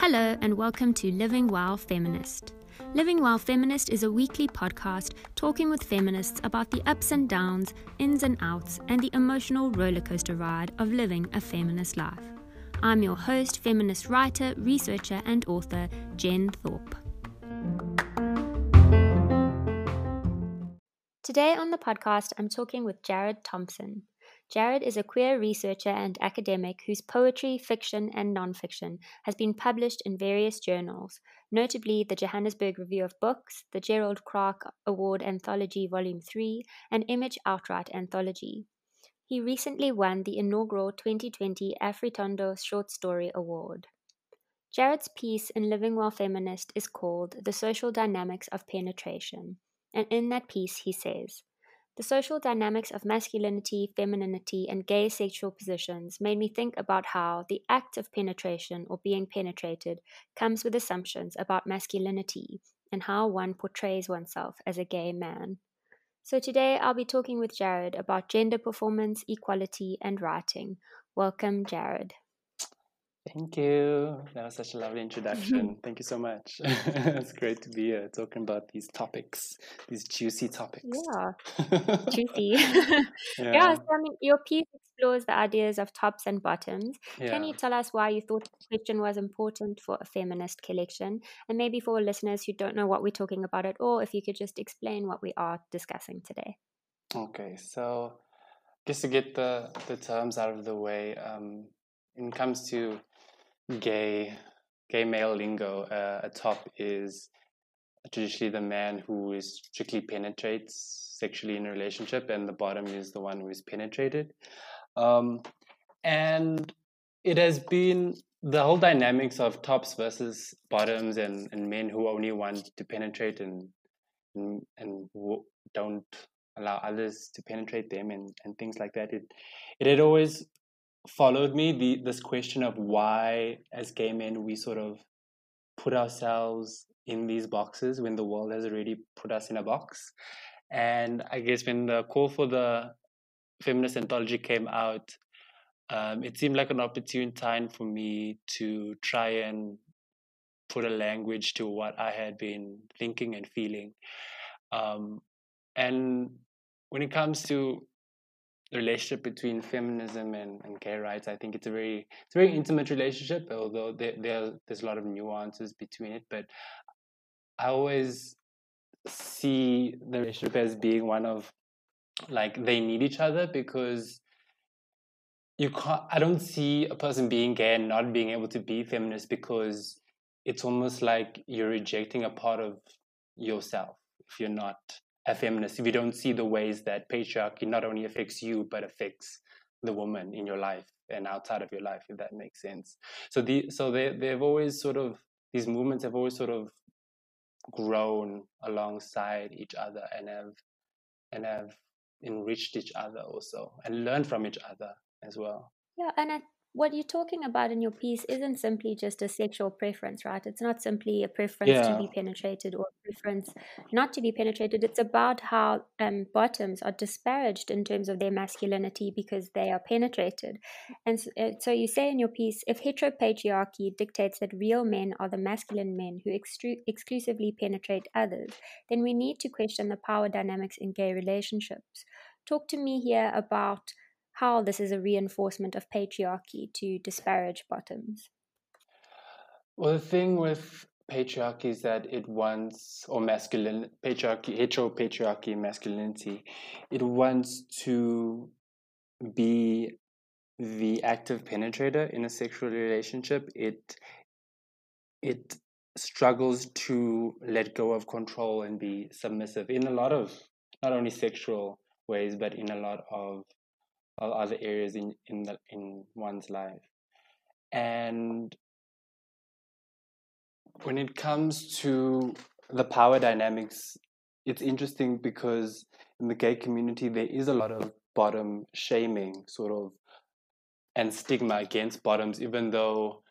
Hello, and welcome to Living While Feminist. Living While Feminist is a weekly podcast talking with feminists about the ups and downs, ins and outs, and the emotional rollercoaster ride of living a feminist life. I'm your host, feminist writer, researcher, and author, Jen Thorpe. Today on the podcast, I'm talking with Jared Thompson. Jared is a queer researcher and academic whose poetry, fiction, and nonfiction has been published in various journals, notably the Johannesburg Review of Books, the Gerald Kraak Award Anthology Volume 3, and Image Outright Anthology. He recently won the inaugural 2020 Afritondo Short Story Award. Jared's piece in Living While Feminist is called The Social Dynamics of Penetration, and in that piece he says, the social dynamics of masculinity, femininity, and gay sexual positions made me think about how the act of penetration or being penetrated comes with assumptions about masculinity and how one portrays oneself as a gay man. So today I'll be talking with Jared about gender performance, equality, and writing. Welcome, Jared. Thank you. That was such a lovely introduction. Thank you so much. it's great to be here talking about these topics, these juicy topics. Yeah, juicy. yeah. yeah, so I mean, your piece explores the ideas of tops and bottoms. Yeah. Can you tell us why you thought the question was important for a feminist collection? And maybe for listeners who don't know what we're talking about at all, if you could just explain what we are discussing today. Okay, so just to get the, the terms out of the way, um, when it comes to gay gay male lingo, uh, a top is traditionally the man who is strictly penetrates sexually in a relationship, and the bottom is the one who is penetrated. Um, and it has been the whole dynamics of tops versus bottoms, and, and men who only want to penetrate and and, and don't allow others to penetrate them, and, and things like that. It it had always followed me the this question of why as gay men we sort of put ourselves in these boxes when the world has already put us in a box. And i guess when the call for the feminist anthology came out um, it seemed like an opportune time for me to try and put a language to what i had been thinking and feeling. Um, and when it comes to relationship between feminism and, and gay rights. I think it's a very it's a very intimate relationship, although there, there there's a lot of nuances between it. But I always see the relationship as being one of like they need each other because you can't I don't see a person being gay and not being able to be feminist because it's almost like you're rejecting a part of yourself if you're not feminist if you don't see the ways that patriarchy not only affects you but affects the woman in your life and outside of your life if that makes sense. So the so they they've always sort of these movements have always sort of grown alongside each other and have and have enriched each other also and learned from each other as well. Yeah and I what you're talking about in your piece isn't simply just a sexual preference, right? It's not simply a preference yeah. to be penetrated or a preference not to be penetrated. It's about how um, bottoms are disparaged in terms of their masculinity because they are penetrated. And so, uh, so you say in your piece if heteropatriarchy dictates that real men are the masculine men who extru- exclusively penetrate others, then we need to question the power dynamics in gay relationships. Talk to me here about how this is a reinforcement of patriarchy to disparage bottoms. Well, the thing with patriarchy is that it wants, or masculine, patriarchy, heteropatriarchy, masculinity, it wants to be the active penetrator in a sexual relationship. It it struggles to let go of control and be submissive in a lot of not only sexual ways, but in a lot of other areas in in the in one's life. And when it comes to the power dynamics it's interesting because in the gay community there is a lot of bottom shaming sort of and stigma against bottoms even though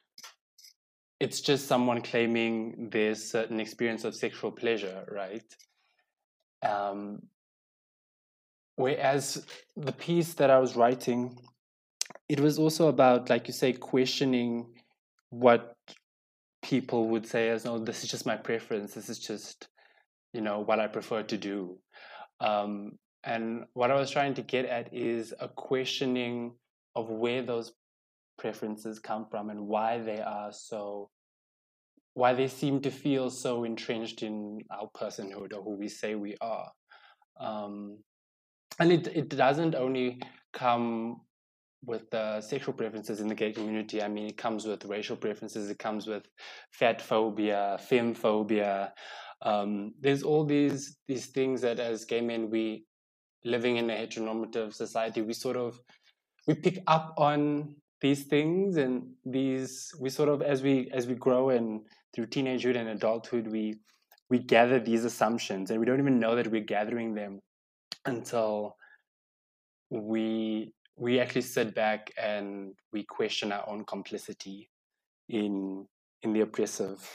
it's just someone claiming there's certain experience of sexual pleasure right? Um, Whereas the piece that I was writing it was also about, like you say, questioning what people would say as, "Oh, this is just my preference. This is just, you know, what I prefer to do." Um, and what I was trying to get at is a questioning of where those preferences come from and why they are so why they seem to feel so entrenched in our personhood or who we say we are um, and it, it doesn't only come with the sexual preferences in the gay community. I mean it comes with racial preferences it comes with fat phobia femme phobia. Um, there's all these these things that as gay men we living in a heteronormative society we sort of we pick up on these things and these we sort of as we as we grow and through teenagehood and adulthood we we gather these assumptions and we don't even know that we're gathering them until we we actually sit back and we question our own complicity in in the oppressive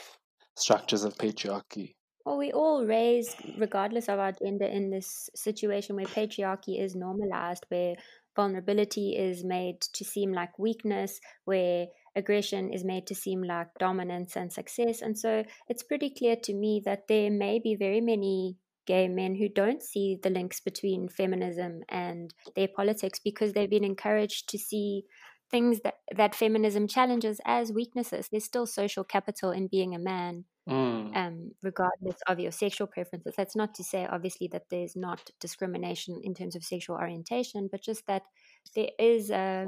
structures of patriarchy well we all raise, regardless of our gender in this situation where patriarchy is normalized where vulnerability is made to seem like weakness, where aggression is made to seem like dominance and success. And so it's pretty clear to me that there may be very many gay men who don't see the links between feminism and their politics because they've been encouraged to see things that, that feminism challenges as weaknesses. There's still social capital in being a man mm. um, regardless of your sexual preferences. That's not to say, obviously, that there's not discrimination in terms of sexual orientation, but just that there is a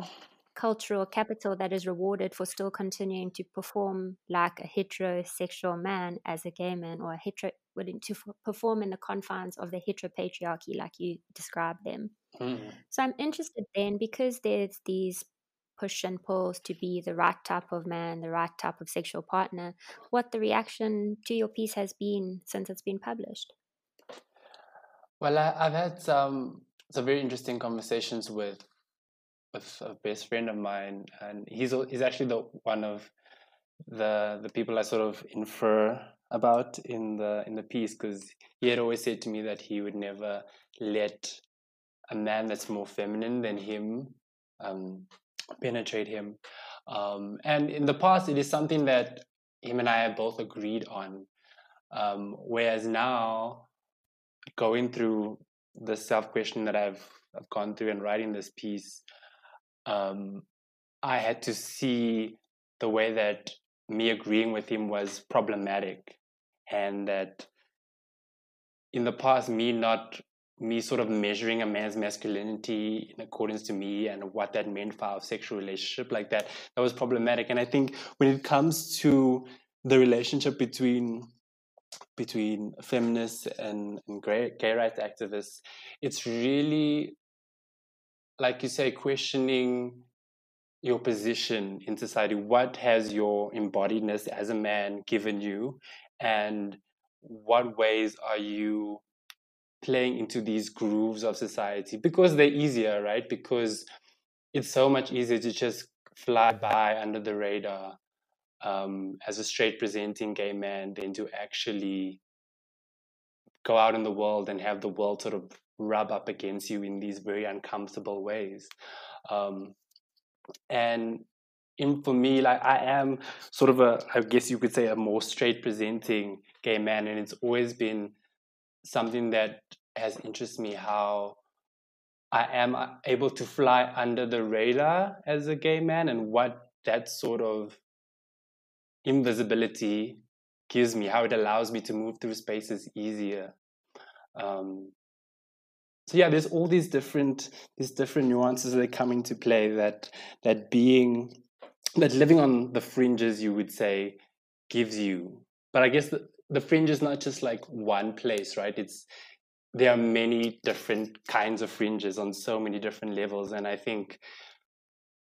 cultural capital that is rewarded for still continuing to perform like a heterosexual man as a gay man or a hetero to f- perform in the confines of the heteropatriarchy like you described them mm. so i'm interested then because there's these push and pulls to be the right type of man, the right type of sexual partner, what the reaction to your piece has been since it's been published. Well, I, have had some some very interesting conversations with with a best friend of mine, and he's he's actually the one of the the people I sort of infer about in the in the piece because he had always said to me that he would never let a man that's more feminine than him um, penetrate him. Um, and in the past, it is something that him and I have both agreed on. Um, whereas now, going through the self question that I've, I've gone through and writing this piece, um, I had to see the way that me agreeing with him was problematic, and that in the past, me not me sort of measuring a man's masculinity in accordance to me and what that meant for our sexual relationship like that that was problematic. And i think when it comes to the relationship between between feminists and, and gay, gay rights activists it's really like you say questioning your position in society. What has your embodiedness as a man given you? And what ways are you playing into these grooves of society? Because they're easier, right? Because it's so much easier to just fly by under the radar um, as a straight presenting gay man than to actually go out in the world and have the world sort of rub up against you in these very uncomfortable ways. Um, and in for me, like I am sort of a, I guess you could say, a more straight presenting gay man, and it's always been something that has interested me how I am uh, able to fly under the radar as a gay man and what that sort of invisibility gives me, how it allows me to move through spaces easier. Um, so yeah, there's all these different these different nuances that come into play that that being that living on the fringes, you would say, gives you. But I guess the, the fringe is not just like one place, right? It's there are many different kinds of fringes on so many different levels. And I think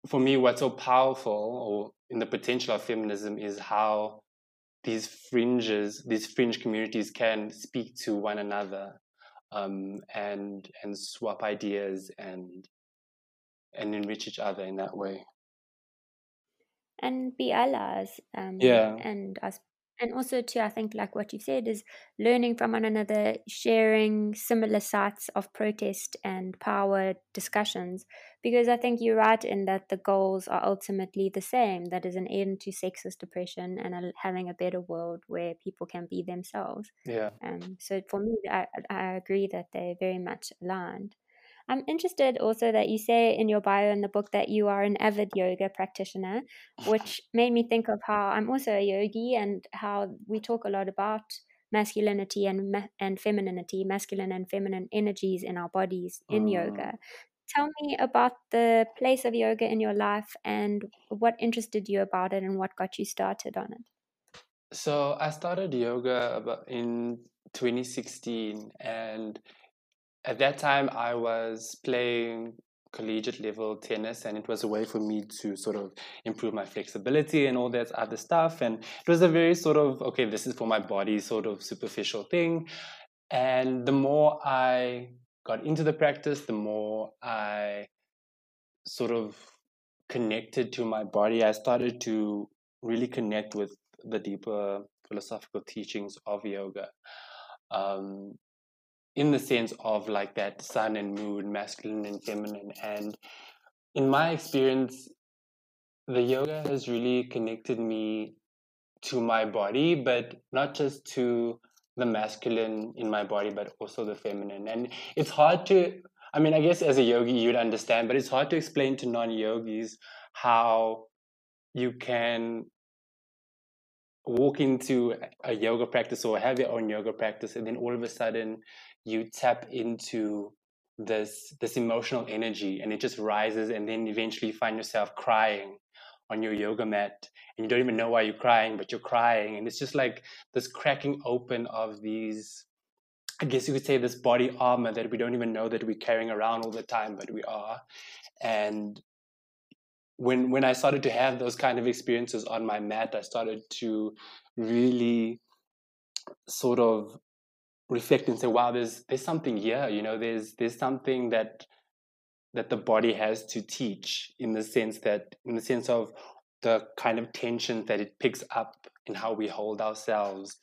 for me, what's so powerful or in the potential of feminism is how these fringes, these fringe communities can speak to one another um, and and swap ideas and and enrich each other in that way. And be allies. Um, yeah. And us and also too i think like what you said is learning from one another sharing similar sites of protest and power discussions. Because i think you're right in that the goals are ultimately the same. That is an end to sexist oppression and a, having a better world where people can be themselves. Yeah. Um, so for me I, I agree that they're very much aligned I'm interested also that you say in your bio in the book that you are an avid yoga practitioner, which made me think of how I'm also a yogi and how we talk a lot about masculinity and and femininity, masculine and feminine energies in our bodies in mm. yoga. Tell me about the place of yoga in your life and what interested you about it and what got you started on it. So I started yoga about in 2016 and at that time I was playing collegiate level tennis and it was a way for me to sort of improve my flexibility and all that other stuff. And it was a very sort of okay this is for my body sort of superficial thing. And the more i got into the practice the more i sort of connected to my body. I started to really connect with the deeper philosophical teachings of yoga. Um, in the sense of like that sun and moon, masculine and feminine. And in my experience, the yoga has really connected me to my body, but not just to the masculine in my body, but also the feminine. And it's hard to, I mean, I guess as a yogi, you'd understand, but it's hard to explain to non yogis how you can walk into a yoga practice or have your own yoga practice and then all of a sudden you tap into this this emotional energy and it just rises and then eventually you find yourself crying on your yoga mat and you don't even know why you're crying but you're crying and it's just like this cracking open of these i guess you could say this body armor that we don't even know that we're carrying around all the time but we are. And when when i started to have those kind of experiences on my mat i started to really sort of reflect and say, wow, there's there's something here. You know, there's there's something that that the body has to teach in the sense that in the sense of the kind of tension that it picks up in how we hold ourselves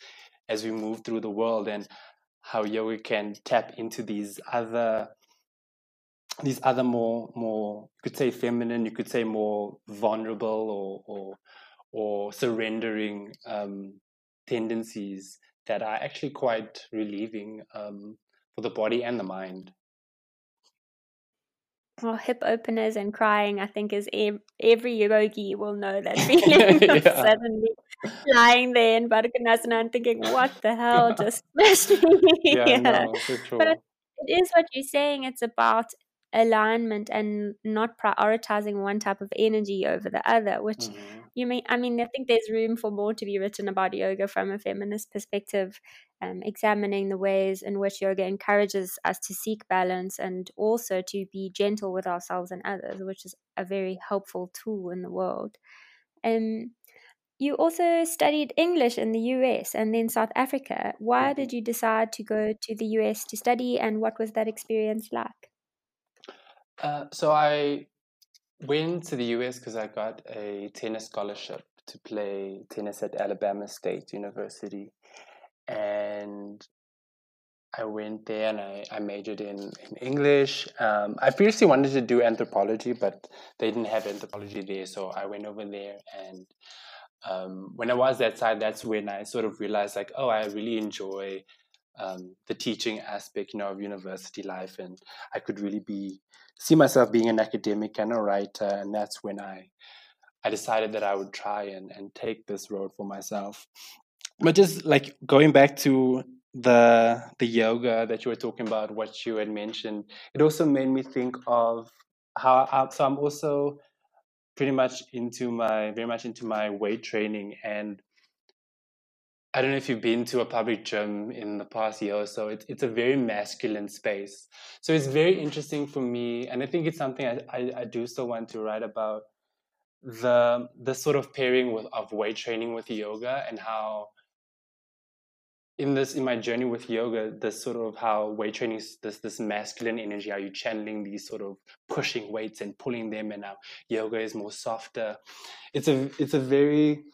as we move through the world and how yoga can tap into these other these other more more you could say feminine you could say more vulnerable or or, or surrendering um, tendencies that are actually quite relieving um, for the body and the mind. Well, hip openers and crying, I think, is every yogi will know that feeling of suddenly lying there in Baddha and thinking, what the hell just smashed me yeah, no, sure. But it is what you're saying. It's about alignment and not prioritizing one type of energy over the other which mm-hmm. You mean i mean i think there's room for more to be written about yoga from a feminist perspective um, examining the ways in which yoga encourages us to seek balance and also to be gentle with ourselves and others which is a very helpful tool in the world um, you also studied English in the US and then South Africa. Why mm-hmm. did you decide to go to the US to study and what was that experience like? Uh, so I went to the US because I got a tennis scholarship to play tennis at Alabama State University, and I went there and I, I majored in, in English. Um, I previously wanted to do anthropology, but they didn't have anthropology there, so I went over there. And um, when I was that side, that's when I sort of realized, like, oh, I really enjoy um, the teaching aspect, you know, of university life, and I could really be see myself being an academic and a writer, and that's when I I decided that I would try and and take this road for myself. But just like going back to the the yoga that you were talking about, what you had mentioned, it also made me think of how I, so I'm also pretty much into my very much into my weight training. And I don't know if you've been to a public gym in the past year or so. It's it's a very masculine space, so it's very interesting for me, and I think it's something I, I, I do still want to write about the the sort of pairing with of weight training with yoga and how in this in my journey with yoga this sort of how weight training is this this masculine energy how you channeling these sort of pushing weights and pulling them and now yoga is more softer it's a it's a very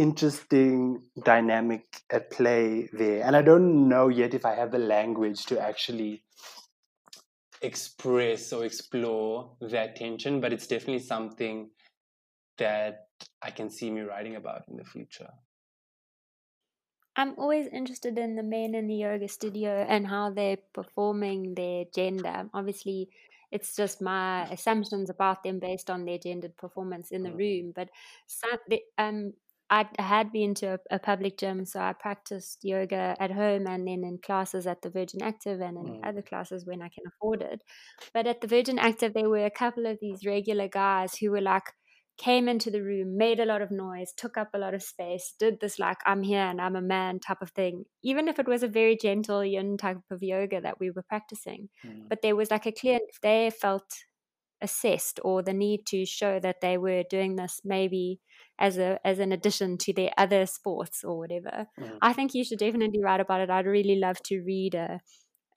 interesting dynamic at play there. And I don't know yet if I have the language to actually express or explore that tension, but it's definitely something that I can see me writing about in the future. I'm always interested in the men in the yoga studio and how they're performing their gender. Obviously, it's just my assumptions about them based on their gendered performance in the mm. room. But some, um, I had been to a, a, public gym, so I practiced yoga at home and then in classes at the Virgin Active and in mm. other classes when I can afford it. But at the Virgin Active, there were a couple of these regular guys who were like came into the room, made a lot of noise, took up a lot of space, did this like I'm here and I'm a man type of thing, even if it was a very gentle yin type of yoga that we were practicing. Mm. But there was like a clear, if they felt assessed or the need to show that they were doing this maybe as a as an addition to their other sports or whatever. Mm. I think you should definitely write about it. I'd really love to read a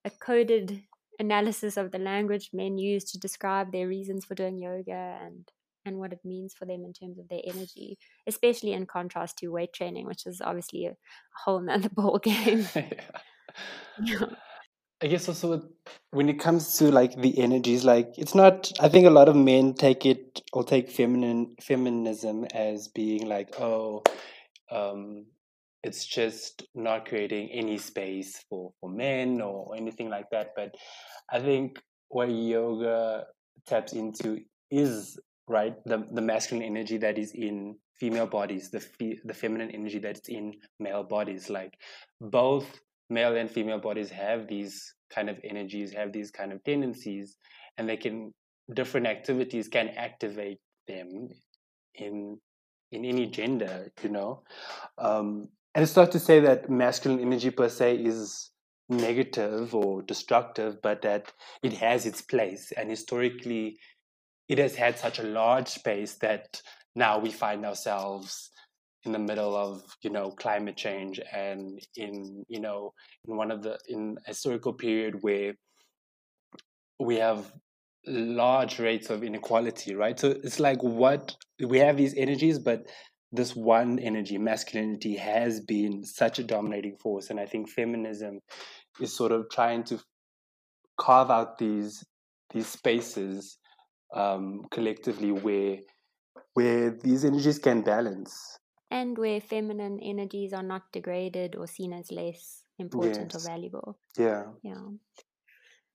a coded analysis of the language men use to describe their reasons for doing yoga and and what it means for them in terms of their energy, especially in contrast to weight training, which is obviously a whole nother ball game. yeah. I guess also when it comes to like the energies, like it's not. I think a lot of men take it or take feminine feminism as being like, oh, um, it's just not creating any space for for men or anything like that. But I think what yoga taps into is right the the masculine energy that is in female bodies the fe- the feminine energy that's in male bodies like both male and female bodies have these kind of energies have these kind of tendencies and they can different activities can activate them in in any gender you know? Um, and it's not to say that masculine energy per se is negative or destructive but that it has its place. And historically it has had such a large space that now we find ourselves in the middle of you know climate change and in you know in one of the in a historical period where we have large rates of inequality right? So it's like what we have these energies but this one energy masculinity has been such a dominating force. And i think feminism is sort of trying to carve out these these spaces um, collectively where where these energies can balance and where feminine energies are not degraded or seen as less important yes. or valuable yeah yeah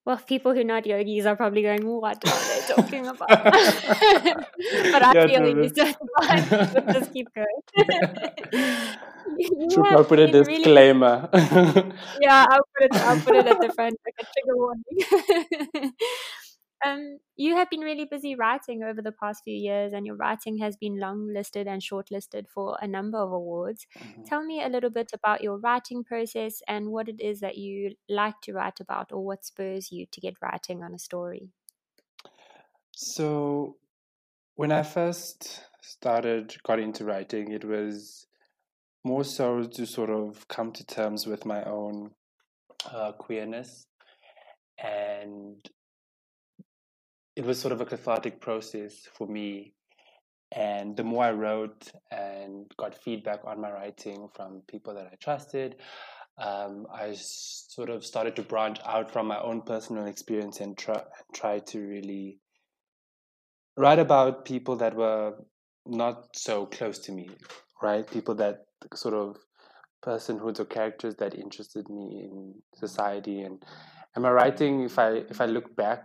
well, people who are not yogis are probably going, "What are they talking about?" but I yeah, feel really satisfied. But just keep going. Should I put a disclaimer? Really... yeah, I'll put it. I'll put it at the front, like a trigger warning. Um, you have been really busy writing over the past few years, and your writing has been long listed and shortlisted for a number of awards. Mm-hmm. Tell me a little bit about your writing process and what it is that you like to write about, or what spurs you to get writing on a story. So, when I first started, got into writing, it was more so to sort of come to terms with my own uh, queerness and it was sort of a cathartic process for me. And the more I wrote and got feedback on my writing from people that I trusted, um, I sort of started to branch out from my own personal experience and try, try to really write about people that were not so close to me, right? People that sort of personhoods or characters that interested me in society and and my writing if i if i look back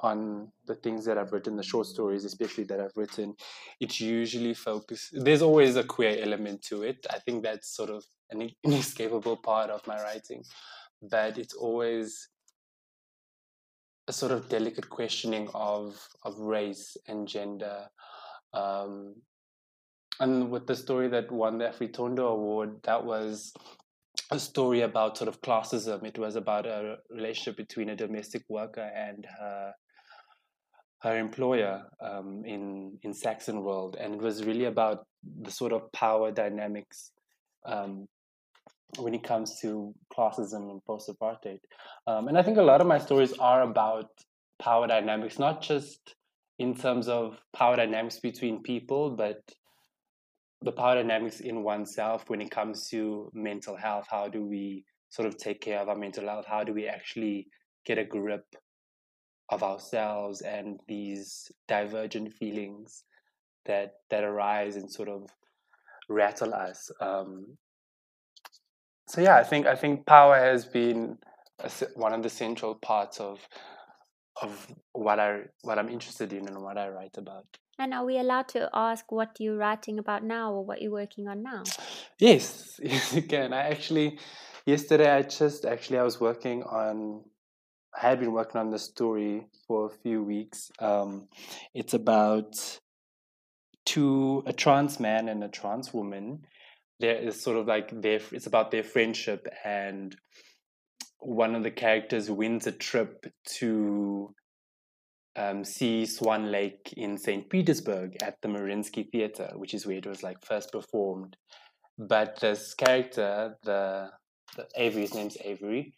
on the things that I've written, the short stories, especially that I've written, it usually focuses. There's always a queer element to it. I think that's sort of an inescapable part of my writing, but it's always a sort of delicate questioning of of race and gender. Um, and with the story that won the Afritondo Award, that was a story about sort of classism. It was about a relationship between a domestic worker and her her employer um, in in Saxonwold, and it was really about the sort of power dynamics um, when it comes to classism and post apartheid. Um, and I think a lot of my stories are about power dynamics, not just in terms of power dynamics between people, but the power dynamics in oneself when it comes to mental health. How do we sort of take care of our mental health? How do we actually get a grip of ourselves and these divergent feelings that that arise and sort of rattle us? Um, so yeah, I think I think power has been a, one of the central parts of of what I what I'm interested in and what I write about. And are we allowed to ask what you're writing about now or what you're working on now? Yes, yes, you can. I actually, yesterday, I just actually, I was working on, I had been working on the story for a few weeks. Um, it's about two, a trans man and a trans woman. There is sort of like their, it's about their friendship and one of the characters wins a trip to um, see Swan Lake in St. Petersburg at the Mariinsky Theater, which is where it was like first performed. But this character, the, the Avery, his name's Avery,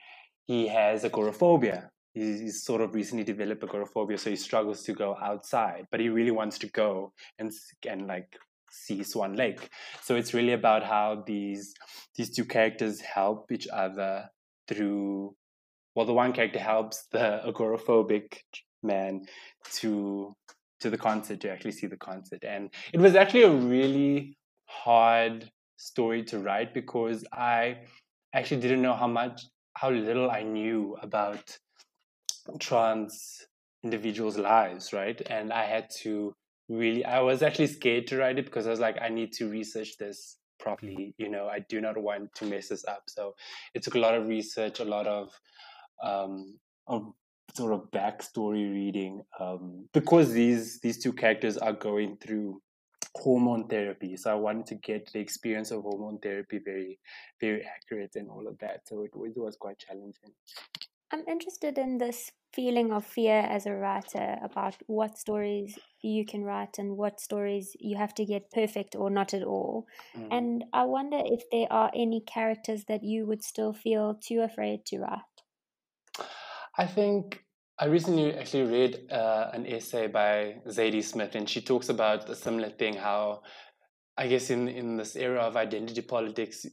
he has agoraphobia. He's, he's sort of recently developed agoraphobia, so he struggles to go outside, but he really wants to go and and like see Swan Lake. So it's really about how these these two characters help each other through. Well, the one character helps the agoraphobic man to to the concert to actually see the concert and it was actually a really hard story to write because i actually didn't know how much how little i knew about trans individuals lives right? And i had to really i was actually scared to write it because i was like i need to research this properly you know? I do not want to mess this up. So it took a lot of research a lot of um, of sort of backstory reading um, because these these two characters are going through hormone therapy. So i wanted to get the experience of hormone therapy very very accurate and all of that. So it, it was quite challenging. I'm interested in this feeling of fear as a writer about what stories you can write and what stories you have to get perfect or not at all. Mm. and i wonder if there are any characters that you would still feel too afraid to write. I think I recently actually read uh, an essay by Zadie Smith, and she talks about a similar thing. How I guess in in this era of identity politics,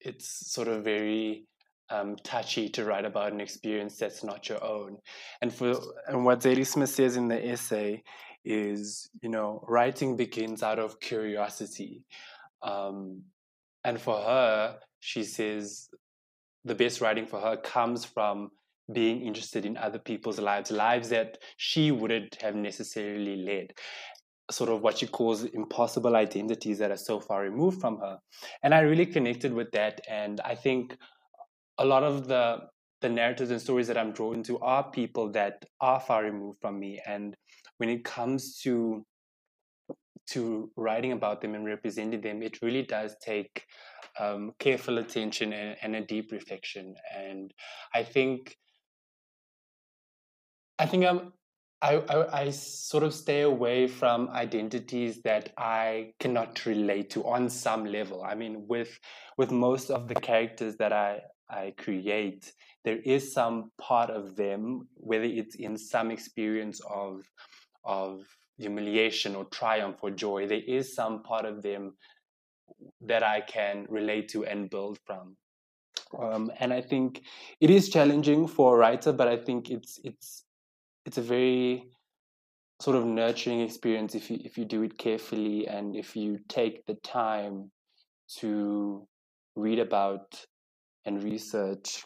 it's sort of very um, touchy to write about an experience that's not your own. And for and what Zadie Smith says in the essay is, you know, writing begins out of curiosity. Um, and for her, she says the best writing for her comes from being interested in other people's lives, lives that she wouldn't have necessarily led. Sort of what she calls impossible identities that are so far removed from her. And I really connected with that. And I think a lot of the the narratives and stories that I'm drawn to are people that are far removed from me. And when it comes to to writing about them and representing them, it really does take um, careful attention and, and, a deep reflection. And I think I think I'm I, I, I sort of stay away from identities that I cannot relate to on some level. I mean, with with most of the characters that I I create, there is some part of them, whether it's in some experience of of humiliation or triumph or joy, there is some part of them that I can relate to and build from. Um, and I think it is challenging for a writer, but I think it's it's it's a very sort of nurturing experience if you if you do it carefully and if you take the time to read about and research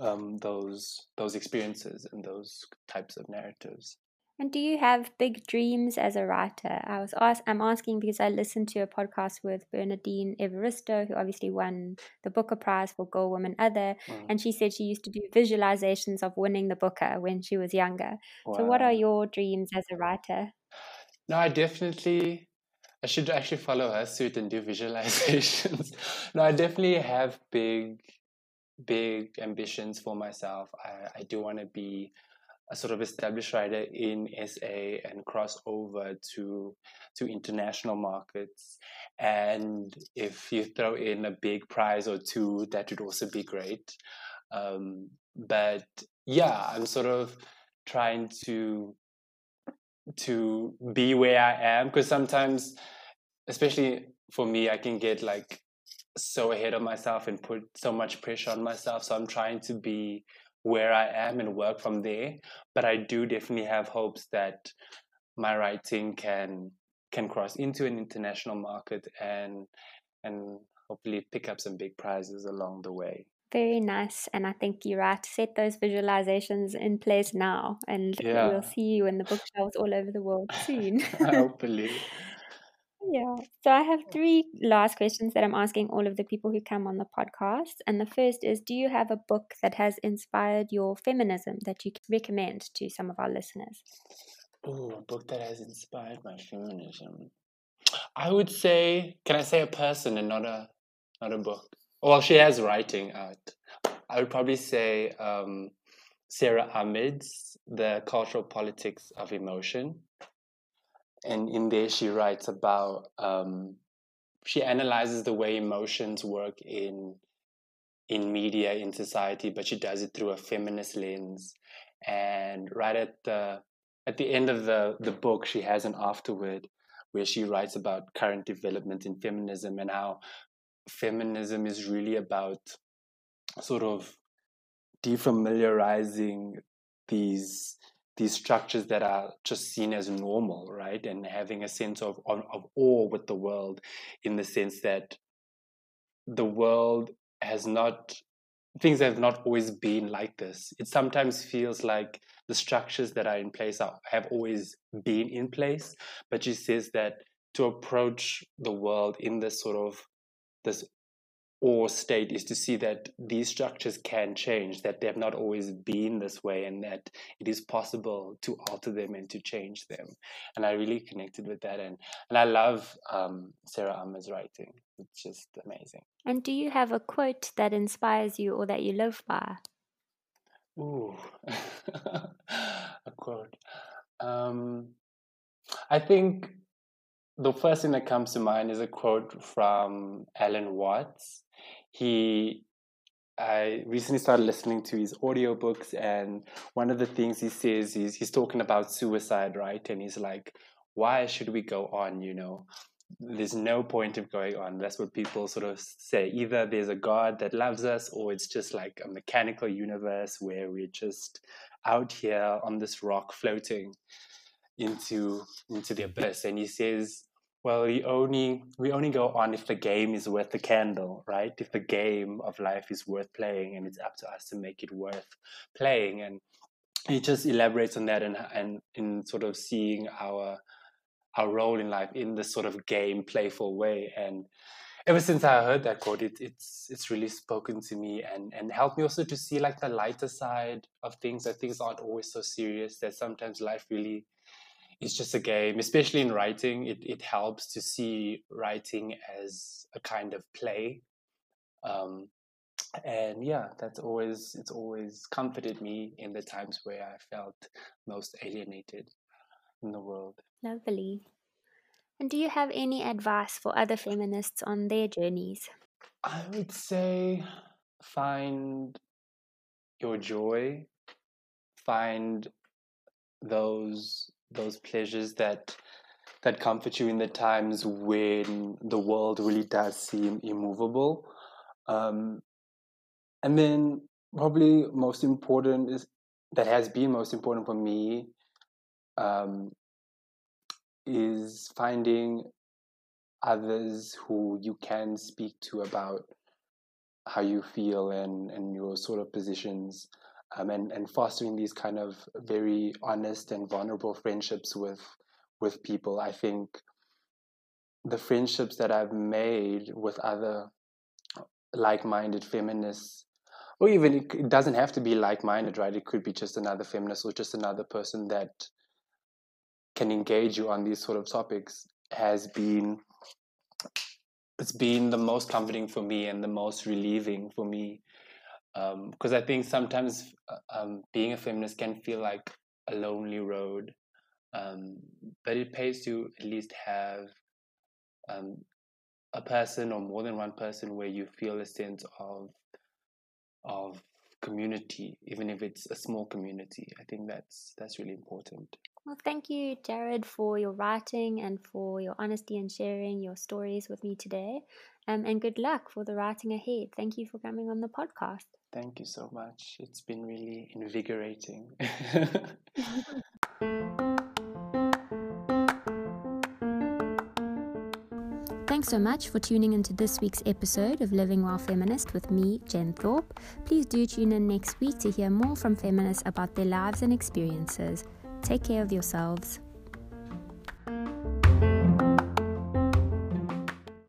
um, those those experiences and those types of narratives. And do you have big dreams as a writer? I was ask, I'm asking because I listened to a podcast with Bernardine Evaristo, who obviously won the Booker Prize for Girl, Woman, Other, mm. and she said she used to do visualizations of winning the Booker when she was younger. Wow. So, what are your dreams as a writer? No, I definitely. I should actually follow her suit and do visualizations. no, I definitely have big, big ambitions for myself. I, I do want to be sort of established writer in SA and cross over to to international markets. And if you throw in a big prize or two, that would also be great. Um, but yeah, I'm sort of trying to to be where I am because sometimes especially for me, I can get like so ahead of myself and put so much pressure on myself. So I'm trying to be where I am and work from there. But I do definitely have hopes that my writing can can cross into an international market and and hopefully pick up some big prizes along the way. Very nice. And I think you're right set those visualizations in place now. And Yeah, we'll see you in the bookshelves all over the world soon. hopefully. Yeah. So I have three last questions that I'm asking all of the people who come on the podcast. And the first is Do you have a book that has inspired your feminism that you can recommend to some of our listeners? Oh, a book that has inspired my feminism. I would say, can I say a person and not a not a book? Well, she has writing out. I would probably say um, Sara Ahmed's The Cultural Politics of Emotion. And in there, she writes about, um, she analyzes the way emotions work in in media in society but she does it through a feminist lens. And right at the at the end of the the book she has an afterword where she writes about current development in feminism and how feminism is really about sort of defamiliarizing these these structures that are just seen as normal, right? And having a sense of, of, of awe with the world in the sense that the world has not things have not always been like this. It sometimes feels like the structures that are in place are, have always been in place, but she says that to approach the world in this sort of this awe state is to see that these structures can change, that they have not always been this way, and that it is possible to alter them and to change them. And I really connected with that, and and I love um, Sara Ahmed's writing. It's just amazing. And do you have a quote that inspires you or that you live by? Ooh, a quote. Um, I think the first thing that comes to mind is a quote from Alan Watts. He, I recently started listening to his audiobooks, and one of the things he says is he's talking about suicide, right? And he's like, why should we go on? You know, there's no point of going on. That's what people sort of say. Either there's a God that loves us, or it's just like a mechanical universe where we're just out here on this rock floating into into the abyss. And he says, well, we only we only go on if the game is worth the candle, right? If the game of life is worth playing, and it's up to us to make it worth playing. And he just elaborates on that and and in sort of seeing our our role in life in this sort of game, playful way. And ever since I heard that quote, it, it's it's really spoken to me and and helped me also to see like the lighter side of things. That things aren't always so serious. That sometimes life really is just a game. Especially in writing, it it helps to see writing as a kind of play. Um, and yeah, that's always it's always comforted me in the times where I felt most alienated in the world. Lovely. And do you have any advice for other feminists on their journeys? I would say find your joy, find those those pleasures that that comfort you in the times when the world really does seem immovable. Um, and then probably most important is that has been most important for me um, is finding others who you can speak to about how you feel and, and your sort of positions um, and, and fostering these kind of very honest and vulnerable friendships with with people. I think the friendships that I've made with other like-minded feminists or even it, it doesn't have to be like-minded right it could be just another feminist or just another person that can engage you on these sort of topics has been it's been the most comforting for me and the most relieving for me because um, I think sometimes uh, um, being a feminist can feel like a lonely road, um, but it pays to at least have um, a person or more than one person where you feel a sense of of community, even if it's a small community. I think that's that's really important. Well, thank you, Jared, for your writing and for your honesty and sharing your stories with me today. Um, and good luck for the writing ahead. Thank you for coming on the podcast. Thank you so much. It's been really invigorating. Thanks so much for tuning into this week's episode of Living While Feminist with me, Jen Thorpe. Please do tune in next week to hear more from feminists about their lives and experiences. Take care of yourselves.